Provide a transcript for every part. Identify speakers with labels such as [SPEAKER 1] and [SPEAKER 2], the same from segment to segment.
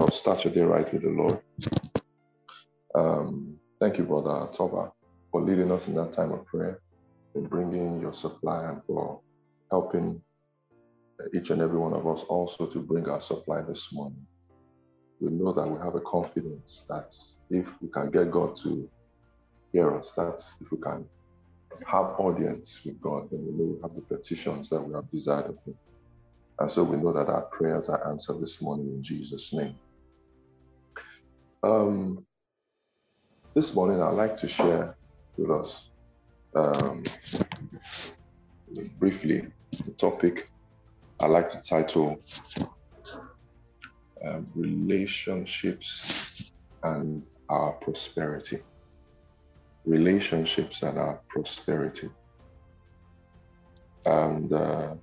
[SPEAKER 1] So start your day right with the Lord. Um, thank you, Brother Toba, for leading us in that time of prayer, for bringing your supply, and for helping each and every one of us also to bring our supply this morning. We know that we have a confidence that if we can get God to hear us, that's if we can have audience with God, then we know we have the petitions that we have desired of Him. And so we know that our prayers are answered this morning in Jesus' name. Um, this morning, I'd like to share with us um, briefly the topic I like to title um, Relationships and Our Prosperity. Relationships and Our Prosperity. And uh,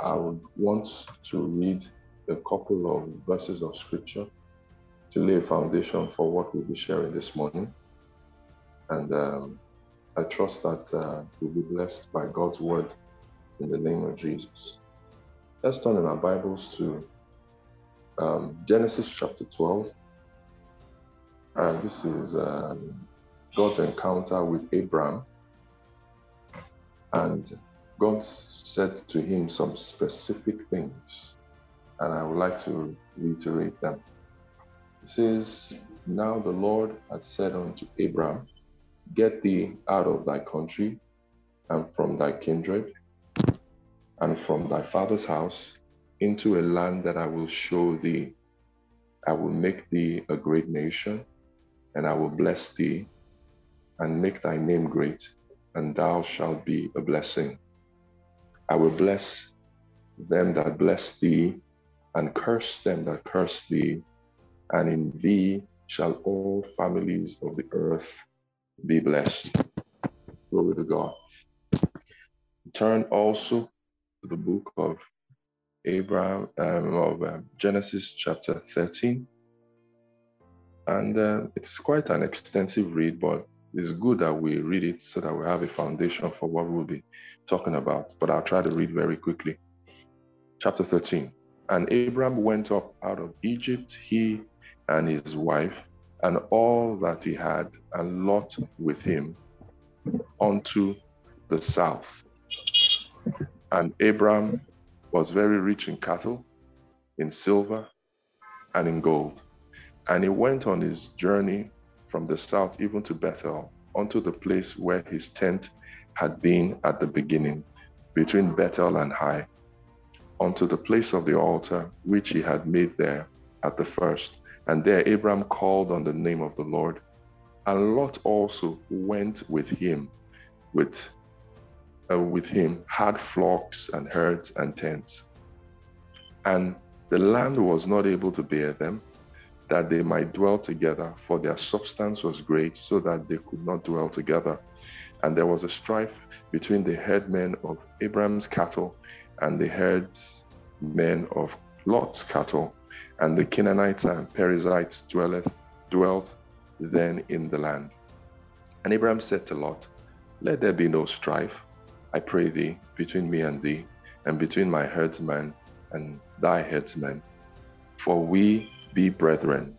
[SPEAKER 1] I would want to read a couple of verses of scripture to lay a foundation for what we'll be sharing this morning. And um, I trust that uh, we'll be blessed by God's word in the name of Jesus. Let's turn in our Bibles to um, Genesis chapter 12. And this is um, God's encounter with Abraham. And God said to him some specific things. And I would like to reiterate them. It says, Now the Lord had said unto Abraham, Get thee out of thy country and from thy kindred and from thy father's house into a land that I will show thee. I will make thee a great nation, and I will bless thee and make thy name great, and thou shalt be a blessing. I will bless them that bless thee, and curse them that curse thee, and in thee shall all families of the earth be blessed. Glory to God. Turn also to the book of Abraham, um, of um, Genesis chapter 13. And uh, it's quite an extensive read, but it's good that we read it so that we have a foundation for what we'll be talking about. But I'll try to read very quickly. Chapter 13. And Abraham went up out of Egypt, he and his wife, and all that he had, and Lot with him, unto the south and Abram was very rich in cattle, in silver, and in gold. And he went on his journey from the south even to Bethel, unto the place where his tent had been at the beginning, between Bethel and Hai, unto the place of the altar which he had made there at the first. And there Abram called on the name of the Lord. And Lot also went with him with uh, with him had flocks and herds and tents. And the land was not able to bear them, that they might dwell together, for their substance was great, so that they could not dwell together. And there was a strife between the headmen of Abraham's cattle and the herdsmen of Lot's cattle. And the Canaanites and Perizzites dwelleth, dwelt then in the land. And Abraham said to Lot, Let there be no strife I pray thee, between me and thee, and between my herdsmen and thy herdsmen. For we be brethren.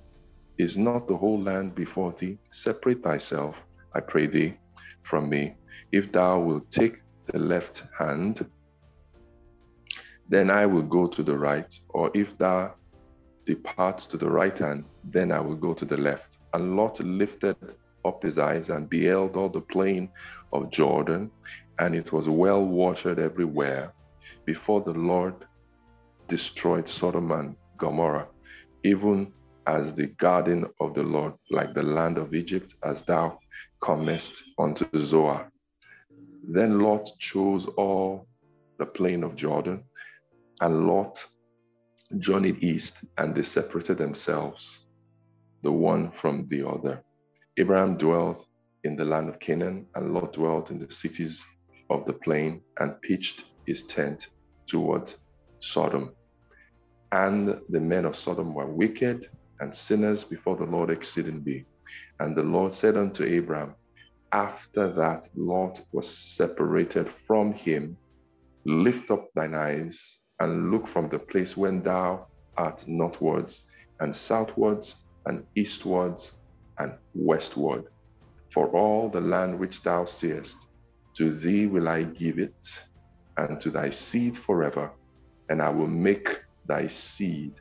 [SPEAKER 1] Is not the whole land before thee? Separate thyself, I pray thee, from me. If thou wilt take the left hand, then I will go to the right, or if thou depart to the right hand, then I will go to the left. And Lot lifted up his eyes and beheld all the plain of Jordan, and it was well watered everywhere before the Lord destroyed Sodom and Gomorrah, even as the garden of the Lord, like the land of Egypt, as thou comest unto Zoar. Then Lot chose all the plain of Jordan, and Lot journeyed east, and they separated themselves, the one from the other. Abraham dwelt in the land of Canaan, and Lot dwelt in the cities of the plain and pitched his tent towards Sodom. And the men of Sodom were wicked and sinners before the Lord exceedingly. And the Lord said unto Abraham, after that Lot was separated from him, lift up thine eyes and look from the place when thou art northwards, and southwards, and eastwards, and westward. For all the land which thou seest, to thee will I give it, and to thy seed forever, and I will make thy seed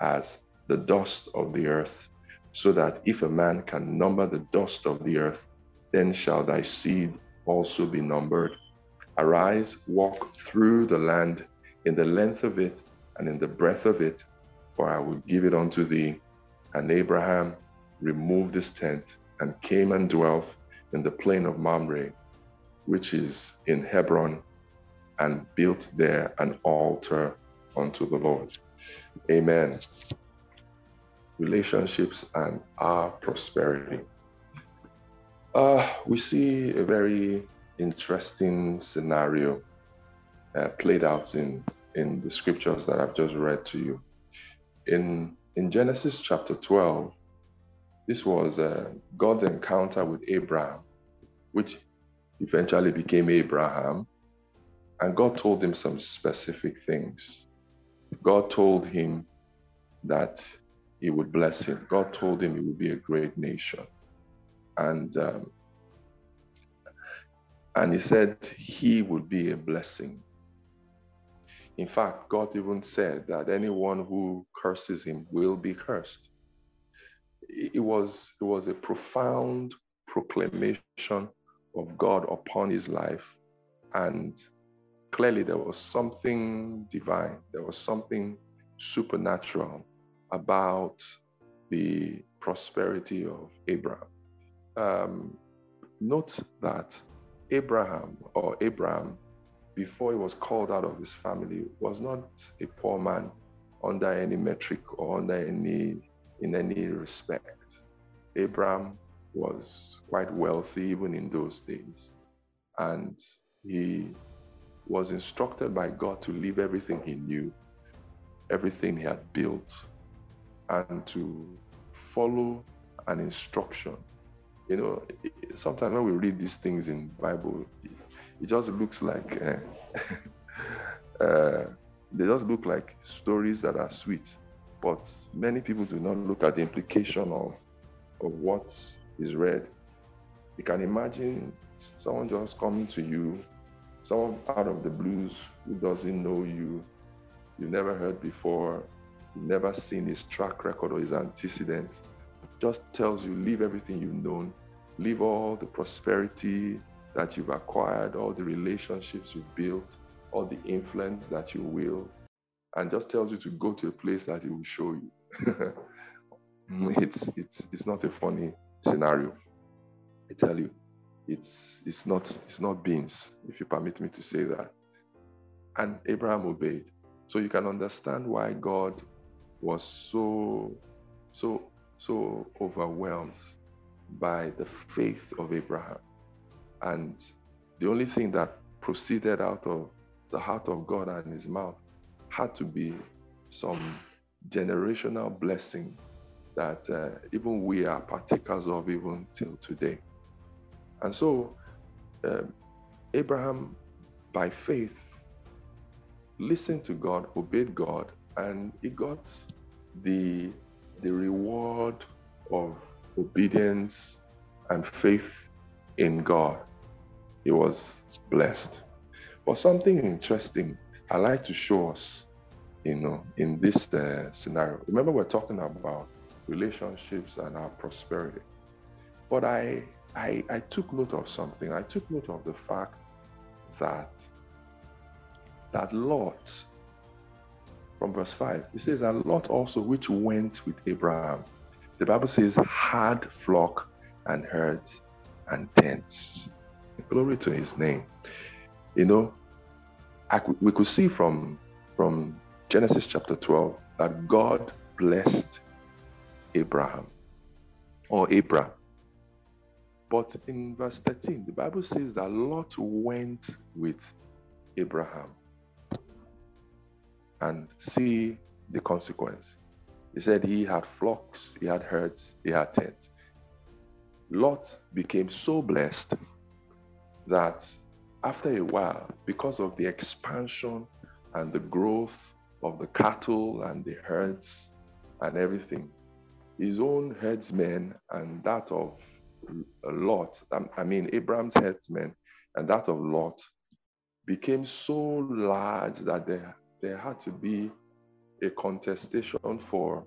[SPEAKER 1] as the dust of the earth, so that if a man can number the dust of the earth, then shall thy seed also be numbered. Arise, walk through the land in the length of it and in the breadth of it, for I will give it unto thee. And Abraham removed his tent and came and dwelt in the plain of Mamre, which is in Hebron, and built there an altar unto the Lord. Amen. Relationships and our prosperity. Uh, we see a very interesting scenario uh, played out in, in the scriptures that I've just read to you. In, in Genesis chapter 12, this was uh, God's encounter with Abram, which eventually became Abraham. And God told him some specific things. God told him that he would bless him. God told him he would be a great nation. And um, and he said he would be a blessing. In fact, God even said that anyone who curses him will be cursed. It was, it was a profound proclamation of God upon his life. And clearly, there was something divine, there was something supernatural about the prosperity of Abraham. Um, note that Abram or Abraham, before he was called out of his family, was not a poor man under any metric or under any in any respect. Abraham was quite wealthy even in those days. And he was instructed by God to leave everything he knew, everything he had built, and to follow an instruction. You know, sometimes when we read these things in Bible, it just looks like uh, uh, they just look like stories that are sweet, but many people do not look at the implication of of what is read. You can imagine someone just coming to you, someone out of the blues who doesn't know you, you've never heard before, you've never seen his track record or his antecedents, just tells you leave everything you've known, leave all the prosperity that you've acquired, all the relationships you've built, all the influence that you will, and just tells you to go to a place that he will show you. it's it's it's not a funny scenario. I tell you, it's it's not it's not beans, if you permit me to say that. And Abraham obeyed. So you can understand why God was so so so overwhelmed by the faith of Abraham. And the only thing that proceeded out of the heart of God and his mouth had to be some generational blessing that uh, even we are partakers of even till today. And so, um, Abraham, by faith, listened to God, obeyed God, and he got the, the reward of obedience and faith in God. He was blessed. But something interesting I like to show us, you know, in this uh, scenario. Remember, we're talking about relationships and our prosperity. But I, I, I took note of something. I took note of the fact that that Lot from verse 5. It says, a Lot also, which went with Abraham, the Bible says, had flock and herds and tents. Glory to his name. You know, could, we could see from, from Genesis chapter 12 that God blessed Abram or Abraham. But in verse 13, the Bible says that Lot went with Abraham and see the consequence. He said he had flocks, he had herds, he had tents. Lot became so blessed that after a while, because of the expansion and the growth of the cattle and the herds, and everything, his own headsmen and that of Lot, um, I mean, Abraham's headsmen and that of Lot became so large that there, there had to be a contestation for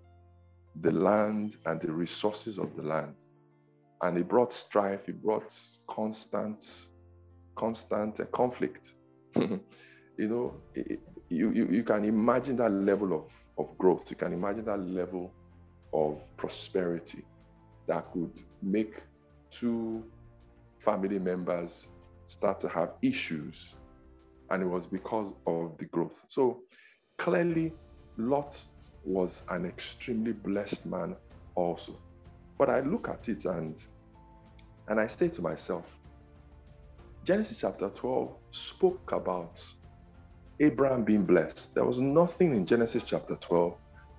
[SPEAKER 1] the land and the resources of the land. And it brought strife, it brought constant, constant uh, conflict. you know, it, you, you, you can imagine that level of, of growth, you can imagine that level of prosperity that could make two family members start to have issues. And it was because of the growth. So clearly, Lot was an extremely blessed man also. But I look at it and and I say to myself, Genesis chapter 12 spoke about Abraham being blessed. There was nothing in Genesis chapter 12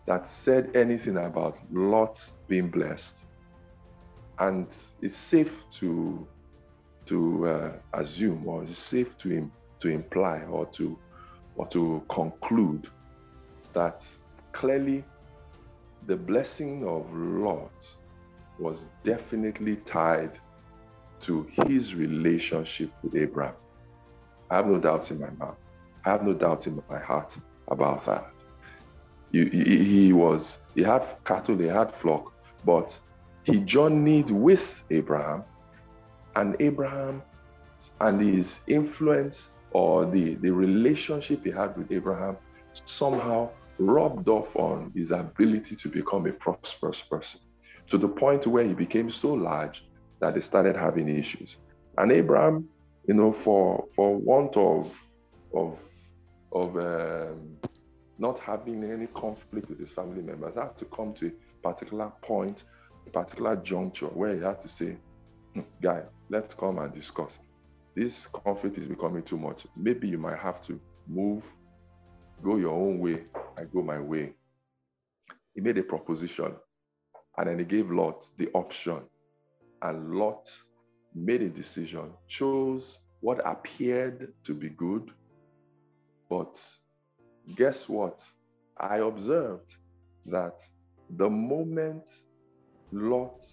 [SPEAKER 1] that said anything about Lot being blessed. And it's safe to to uh, assume or it's safe to to imply or to or to conclude that clearly the blessing of Lot was definitely tied to his relationship with Abraham. I have no doubt in my mind. I have no doubt in my heart about that. He, he, was, he had cattle, he had flock, but he journeyed with Abraham, and Abraham and his influence or the, the relationship he had with Abraham somehow rubbed off on his ability to become a prosperous person to the point where he became so large that they started having issues. And Abraham, you know, for for want of of of um, not having any conflict with his family members, had to come to a particular point, a particular juncture where he had to say, hmm, "Guy, let's come and discuss. This conflict is becoming too much. Maybe you might have to move Go your own way, I go my way. He made a proposition and then he gave Lot the option. And Lot made a decision, chose what appeared to be good. But guess what? I observed that the moment Lot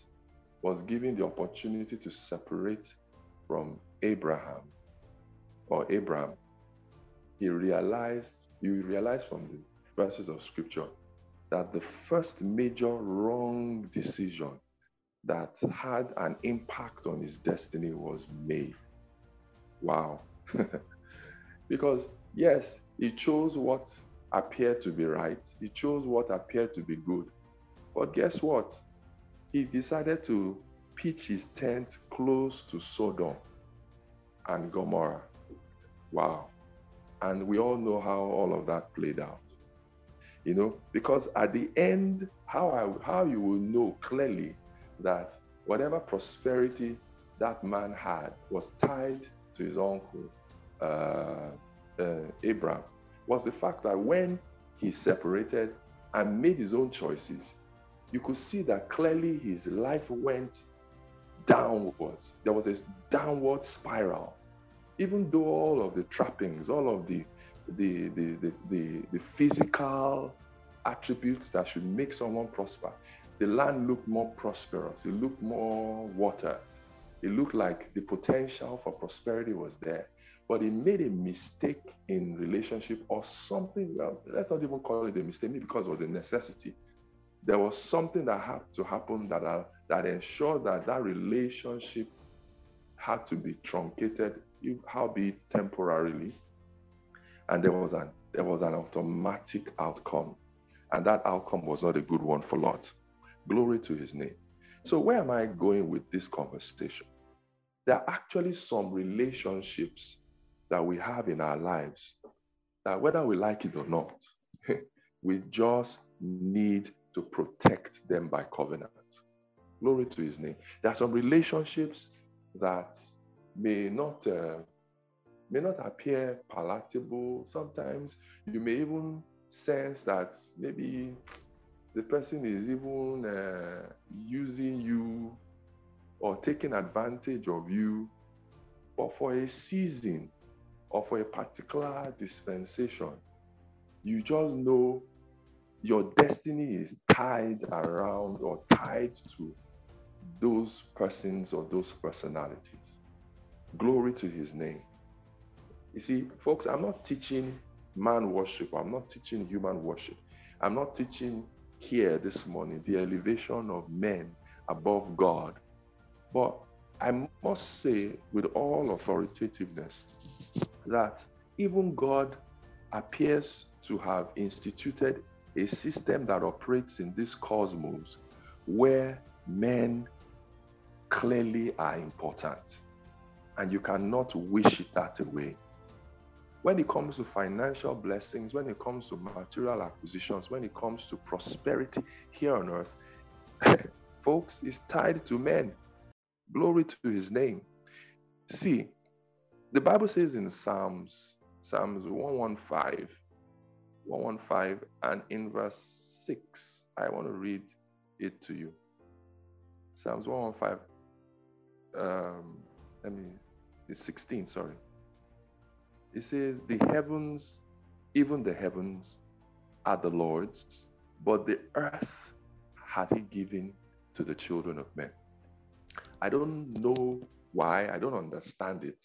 [SPEAKER 1] was given the opportunity to separate from Abram or Abraham, he realized you realize from the verses of scripture that the first major wrong decision that had an impact on his destiny was made. Wow. because, yes, he chose what appeared to be right, he chose what appeared to be good. But guess what? He decided to pitch his tent close to Sodom and Gomorrah. Wow. And we all know how all of that played out. You know, because at the end, how I, how you will know clearly that whatever prosperity that man had was tied to his uncle uh, uh, Abraham was the fact that when he separated and made his own choices, you could see that clearly his life went downwards. There was this downward spiral even though all of the trappings, all of the the, the, the, the, the physical attributes that should make someone prosper, the land looked more prosperous, it looked more watered, it looked like the potential for prosperity was there. But he made a mistake in relationship or something. Well, let's not even call it a mistake, because it was a necessity. There was something that had to happen that, uh, that ensured that that relationship had to be truncated howbeit temporarily, and there was an there was an automatic outcome, and that outcome was not a good one for Lot. Glory to His name. So where am I going with this conversation? There are actually some relationships that we have in our lives that whether we like it or not, we just need to protect them by covenant. Glory to his name. There are some relationships that may not uh, may not appear palatable. Sometimes you may even sense that maybe the person is even uh, using you or taking advantage of you, but for a season or for a particular dispensation, you just know your destiny is tied around or tied to those persons or those personalities. Glory to his name. You see, folks, I'm not teaching man worship, I'm not teaching human worship. I'm not teaching here this morning the elevation of men above God. But I must say, with all authoritativeness, that even God appears to have instituted a system that operates in this cosmos where men clearly are important. And you cannot wish it that away. When it comes to financial blessings, when it comes to material acquisitions, when it comes to prosperity here on earth, folks, is tied to men. Glory to his name. See, the Bible says in Psalms, Psalms 115, 115, and in verse 6, I want to read it to you. Psalms 115, um, let me, it's 16, sorry. It says, The heavens, even the heavens, are the Lord's, but the earth hath he given to the children of men. I don't know why, I don't understand it,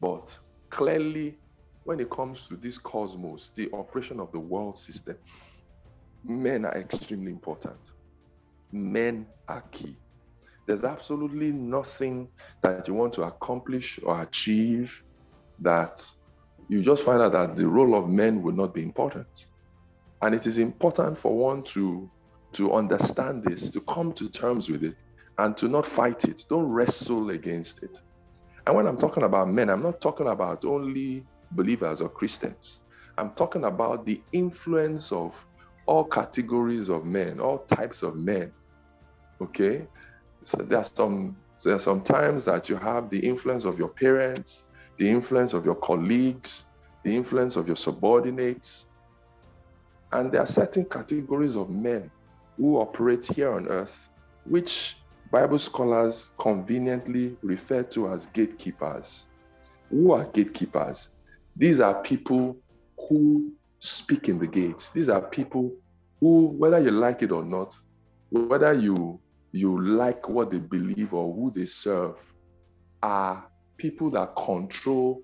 [SPEAKER 1] but clearly, when it comes to this cosmos, the operation of the world system, men are extremely important. Men are key. There's absolutely nothing that you want to accomplish or achieve that you just find out that the role of men will not be important. And it is important for one to, to understand this, to come to terms with it, and to not fight it. Don't wrestle against it. And when I'm talking about men, I'm not talking about only believers or Christians. I'm talking about the influence of all categories of men, all types of men. Okay? So there's some there are some times that you have the influence of your parents, the influence of your colleagues, the influence of your subordinates. And there are certain categories of men who operate here on earth, which Bible scholars conveniently refer to as gatekeepers. Who are gatekeepers? These are people who speak in the gates. These are people who, whether you like it or not, whether you you like what they believe or who they serve, are people that control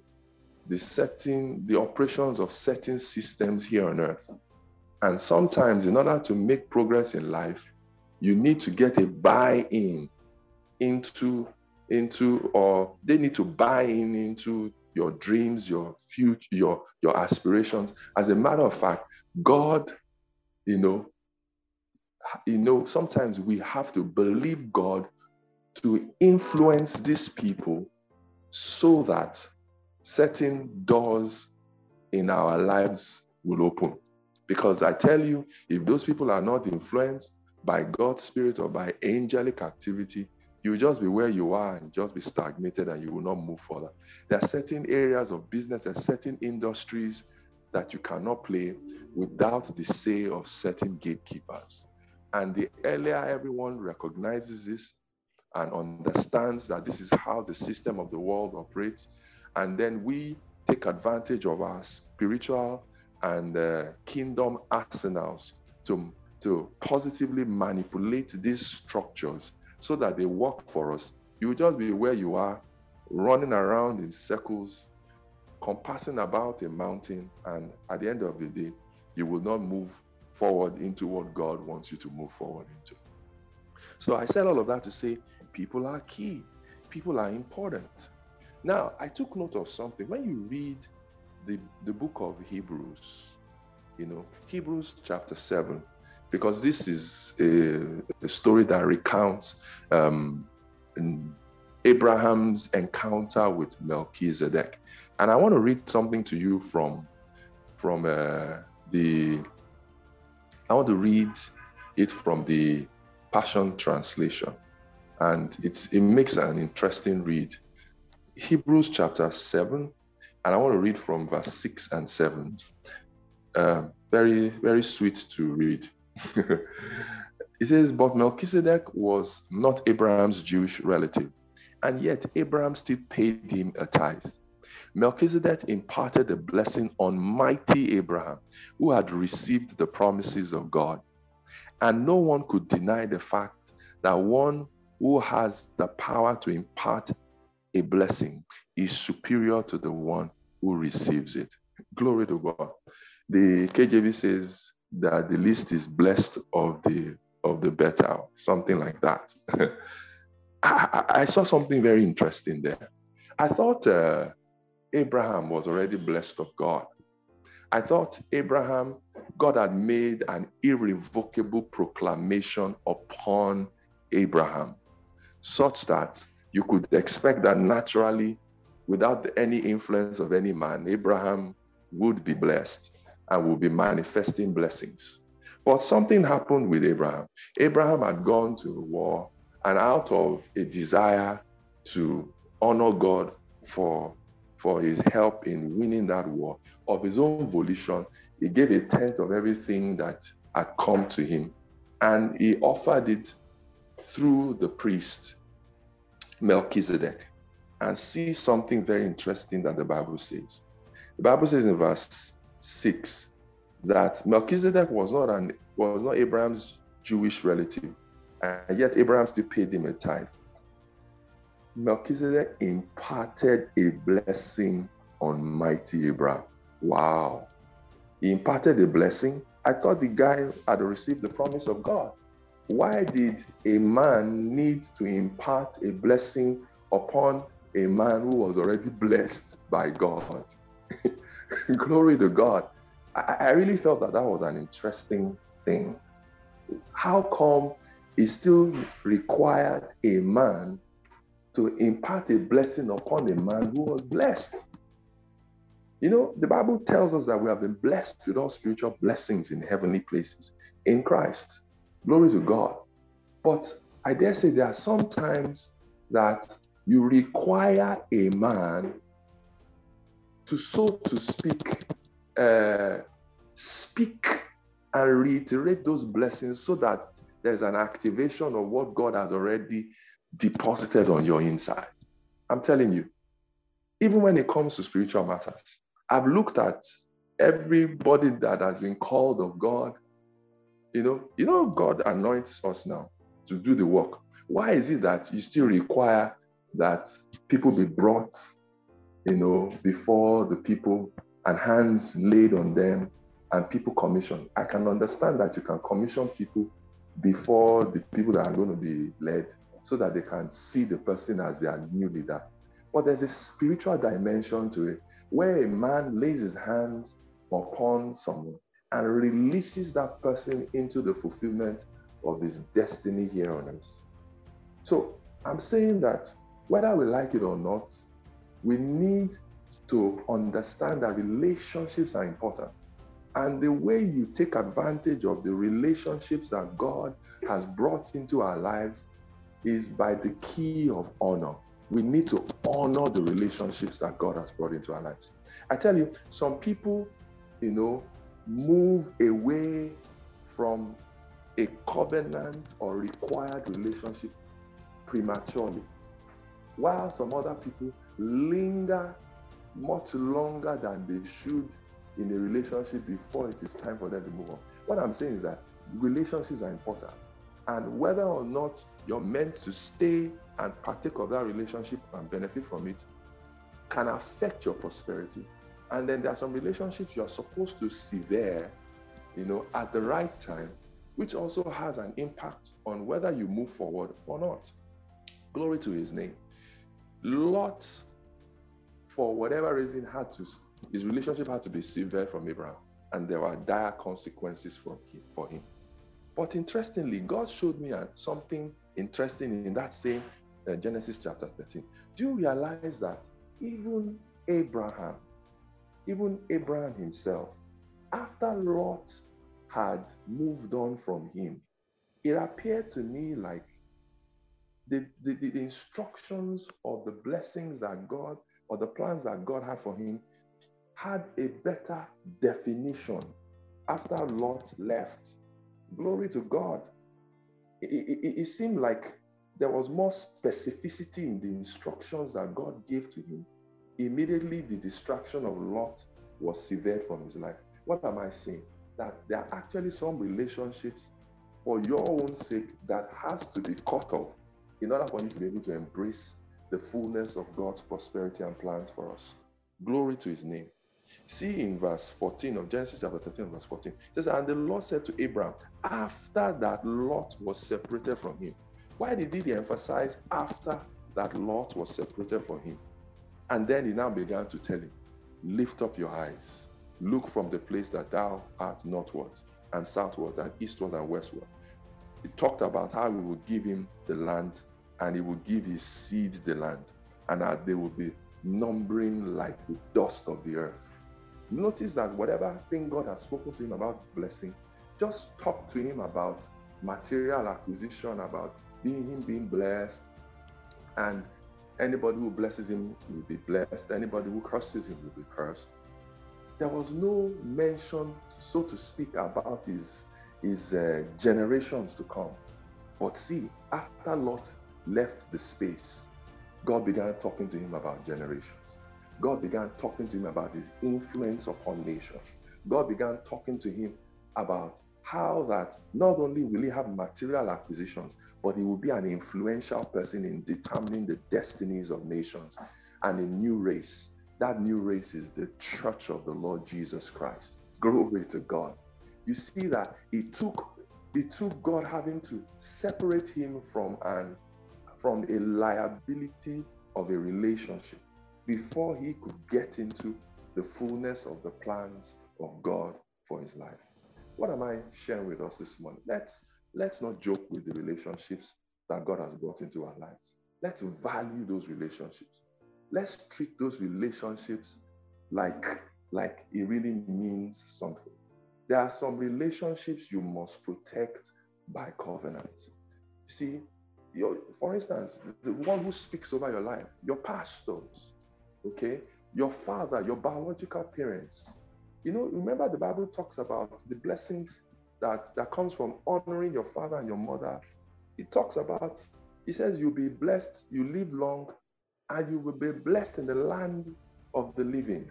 [SPEAKER 1] the setting, the operations of certain systems here on earth. And sometimes, in order to make progress in life, you need to get a buy-in into into or they need to buy in into your dreams your future your your aspirations as a matter of fact god you know you know sometimes we have to believe god to influence these people so that certain doors in our lives will open. Because I tell you, if those people are not influenced by God's Spirit or by angelic activity, you will just be where you are and just be stagnated and you will not move further. There are certain areas of business and certain industries that you cannot play without the say of certain gatekeepers. And the earlier everyone recognizes this, and understands that this is how the system of the world operates. And then we take advantage of our spiritual and uh, kingdom arsenals to, to positively manipulate these structures so that they work for us. You will just be where you are, running around in circles, compassing about a mountain, and at the end of the day, you will not move forward into what God wants you to move forward into. So I said all of that to say people are key, people are important. Now, I took note of something. When you read the, the book of Hebrews, you know, Hebrews chapter 7, because this is a, a story that recounts um, Abraham's encounter with Melchizedek. And I want to read something to you from, from uh, the, I want to read it from the Passion Translation and it's it makes an interesting read. Hebrews chapter 7, and I want to read from verse 6 and 7. Uh, very, very sweet to read. it says, But Melchizedek was not Abraham's Jewish relative, and yet Abraham still paid him a tithe. Melchizedek imparted a blessing on mighty Abraham, who had received the promises of God. And no one could deny the fact that one who has the power to impart a blessing is superior to the one who receives it. Glory to God. The KJV says that the least is blessed of the of the better, something like that. I, I, saw something very interesting there. I thought uh, Abraham was already blessed of God. I thought Abraham, God had made an irrevocable proclamation upon Abraham, such that you could expect that naturally, without any influence of any man, Abraham would be blessed and would be manifesting blessings. But something happened with Abraham. Abraham had gone to war, and out of a desire to honor God for, for his help in winning that war, of his own volition, he gave a tenth of everything that had come to him, and he offered it through the priest Melchizedek. And see something very interesting that the Bible says. The Bible says in verse 6 that Melchizedek was not an was not Abraham's Jewish relative, and yet Abraham still paid him a tithe. Melchizedek imparted a blessing on mighty Abraham. Wow. He imparted a blessing. I thought the guy had received the promise of God. Why did a man need to impart a blessing upon a man who was already blessed by God? Glory to God. I, I really felt that that was an interesting thing. How come it still required a man to impart a blessing upon a man who was blessed? You know, the Bible tells us that we have been blessed with all spiritual blessings in heavenly places in Christ. Glory to God. But I dare say there are some times that you require a man to, so to speak, uh, speak and reiterate those blessings so that there's an activation of what God has already deposited on your inside. I'm telling you, even when it comes to spiritual matters, I've looked at everybody that has been called of God. You know, you know, God anoints us now to do the work. Why is it that you still require that people be brought, you know, before the people and hands laid on them and people commission. I can understand that you can commission people before the people that are going to be led so that they can see the person as their new leader. But there's a spiritual dimension to it where a man lays his hands upon someone and releases that person into the fulfillment of his destiny here on earth. So I'm saying that whether we like it or not, we need to understand that relationships are important. And the way you take advantage of the relationships that God has brought into our lives is by the key of honor. We need to honor the relationships that God has brought into our lives. I tell you, some people, you know, move away from a covenant or required relationship prematurely, while some other people linger much longer than they should in a relationship before it is time for them to move on. What I'm saying is that relationships are important. And whether or not you're meant to stay and partake of that relationship and benefit from it can affect your prosperity. And then there are some relationships you're supposed to sever, you know, at the right time, which also has an impact on whether you move forward or not. Glory to his name. Lot, for whatever reason, had to his relationship had to be severed from Abraham, and there were dire consequences for him. For him. But interestingly, God showed me something interesting in that same uh, Genesis chapter 13. Do you realize that even Abraham, even Abraham himself, after Lot had moved on from him, it appeared to me like the, the, the, instructions or the blessings that God or the plans that God had for him had a better definition after Lot left. Glory to God. It, it, it, seemed like there was more specificity in the instructions that God gave to him. Immediately the distraction of Lot was severed from his life. What am I saying? That there are actually some relationships for your own sake that has to be cut off in order for you to be able to embrace the fullness of God's prosperity and plans for us. Glory to his name. See in verse 14 of Genesis chapter 13, verse 14. It says, And the Lord said to Abraham, after that Lot was separated from him. Why did he emphasize after that Lot was separated from him? And then he now began to tell him, Lift up your eyes, look from the place that thou art northward and southward and eastward and westward. He talked about how he would give him the land and he would give his seed the land, and that they would be numbering like the dust of the earth. Notice that whatever thing God has spoken to him about blessing, just talk to him about material acquisition, about being him being blessed, and anybody who blesses him will be blessed. Anybody who curses him will be cursed. There was no mention, so to speak, about his his uh, generations to come. But see, after Lot left the space, God began talking to him about generations. God began talking to him about his influence upon nations. God began talking to him about how that not only will he have material acquisitions, but he will be an influential person in determining the destinies of nations and a new race. That new race is the church of the Lord Jesus Christ. Glory to God. You see that it took it took God having to separate him from an from a liability of a relationship before he could get into the fullness of the plans of God for his life. What am I sharing with us this morning? Let's let's not joke with the relationships that God has brought into our lives. Let's value those relationships. Let's treat those relationships like like it really means something. There are some relationships you must protect by covenant. See, your, for instance, the one who speaks over your life, your pastors, okay, your father, your biological parents. You know, remember the Bible talks about the blessings that that comes from honoring your father and your mother. It talks about, it says you'll be blessed, you live long, and you will be blessed in the land of the living.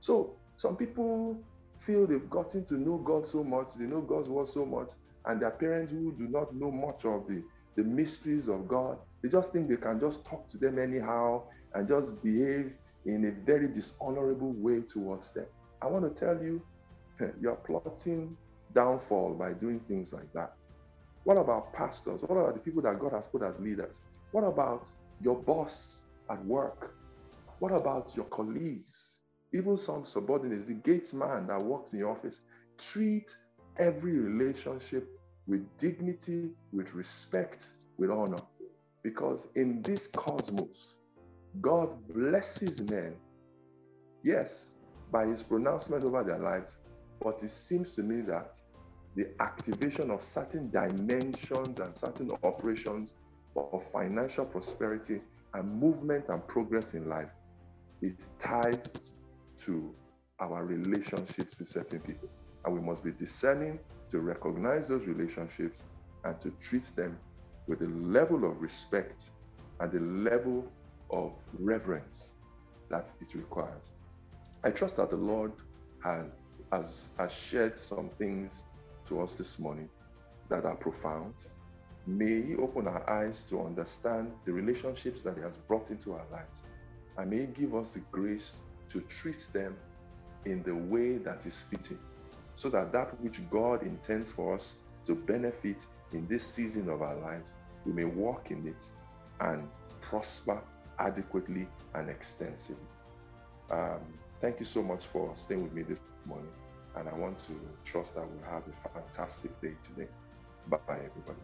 [SPEAKER 1] So some people feel they've gotten to know God so much, they know God's word so much, and their parents who do not know much of the the mysteries of God. They just think they can just talk to them anyhow and just behave in a very dishonorable way towards them. I want to tell you, you're plotting downfall by doing things like that. What about pastors? What about the people that God has put as leaders? What about your boss at work? What about your colleagues? Even some subordinates, the gates man that works in your office. Treat every relationship with dignity, with respect, with honor. Because in this cosmos, God blesses men, yes, by his pronouncement over their lives, but it seems to me that the activation of certain dimensions and certain operations of financial prosperity and movement and progress in life is tied to our relationships with certain people. And we must be discerning to recognize those relationships and to treat them with the level of respect and the level of reverence that it requires. I trust that the Lord has, has, has shared some things to us this morning that are profound. May He open our eyes to understand the relationships that He has brought into our lives. And may He give us the grace to treat them in the way that is fitting so that that which God intends for us to benefit in this season of our lives, we may walk in it and prosper adequately and extensively. Um, thank you so much for staying with me this morning. And I want to trust that we'll have a fantastic day today. Bye, everybody.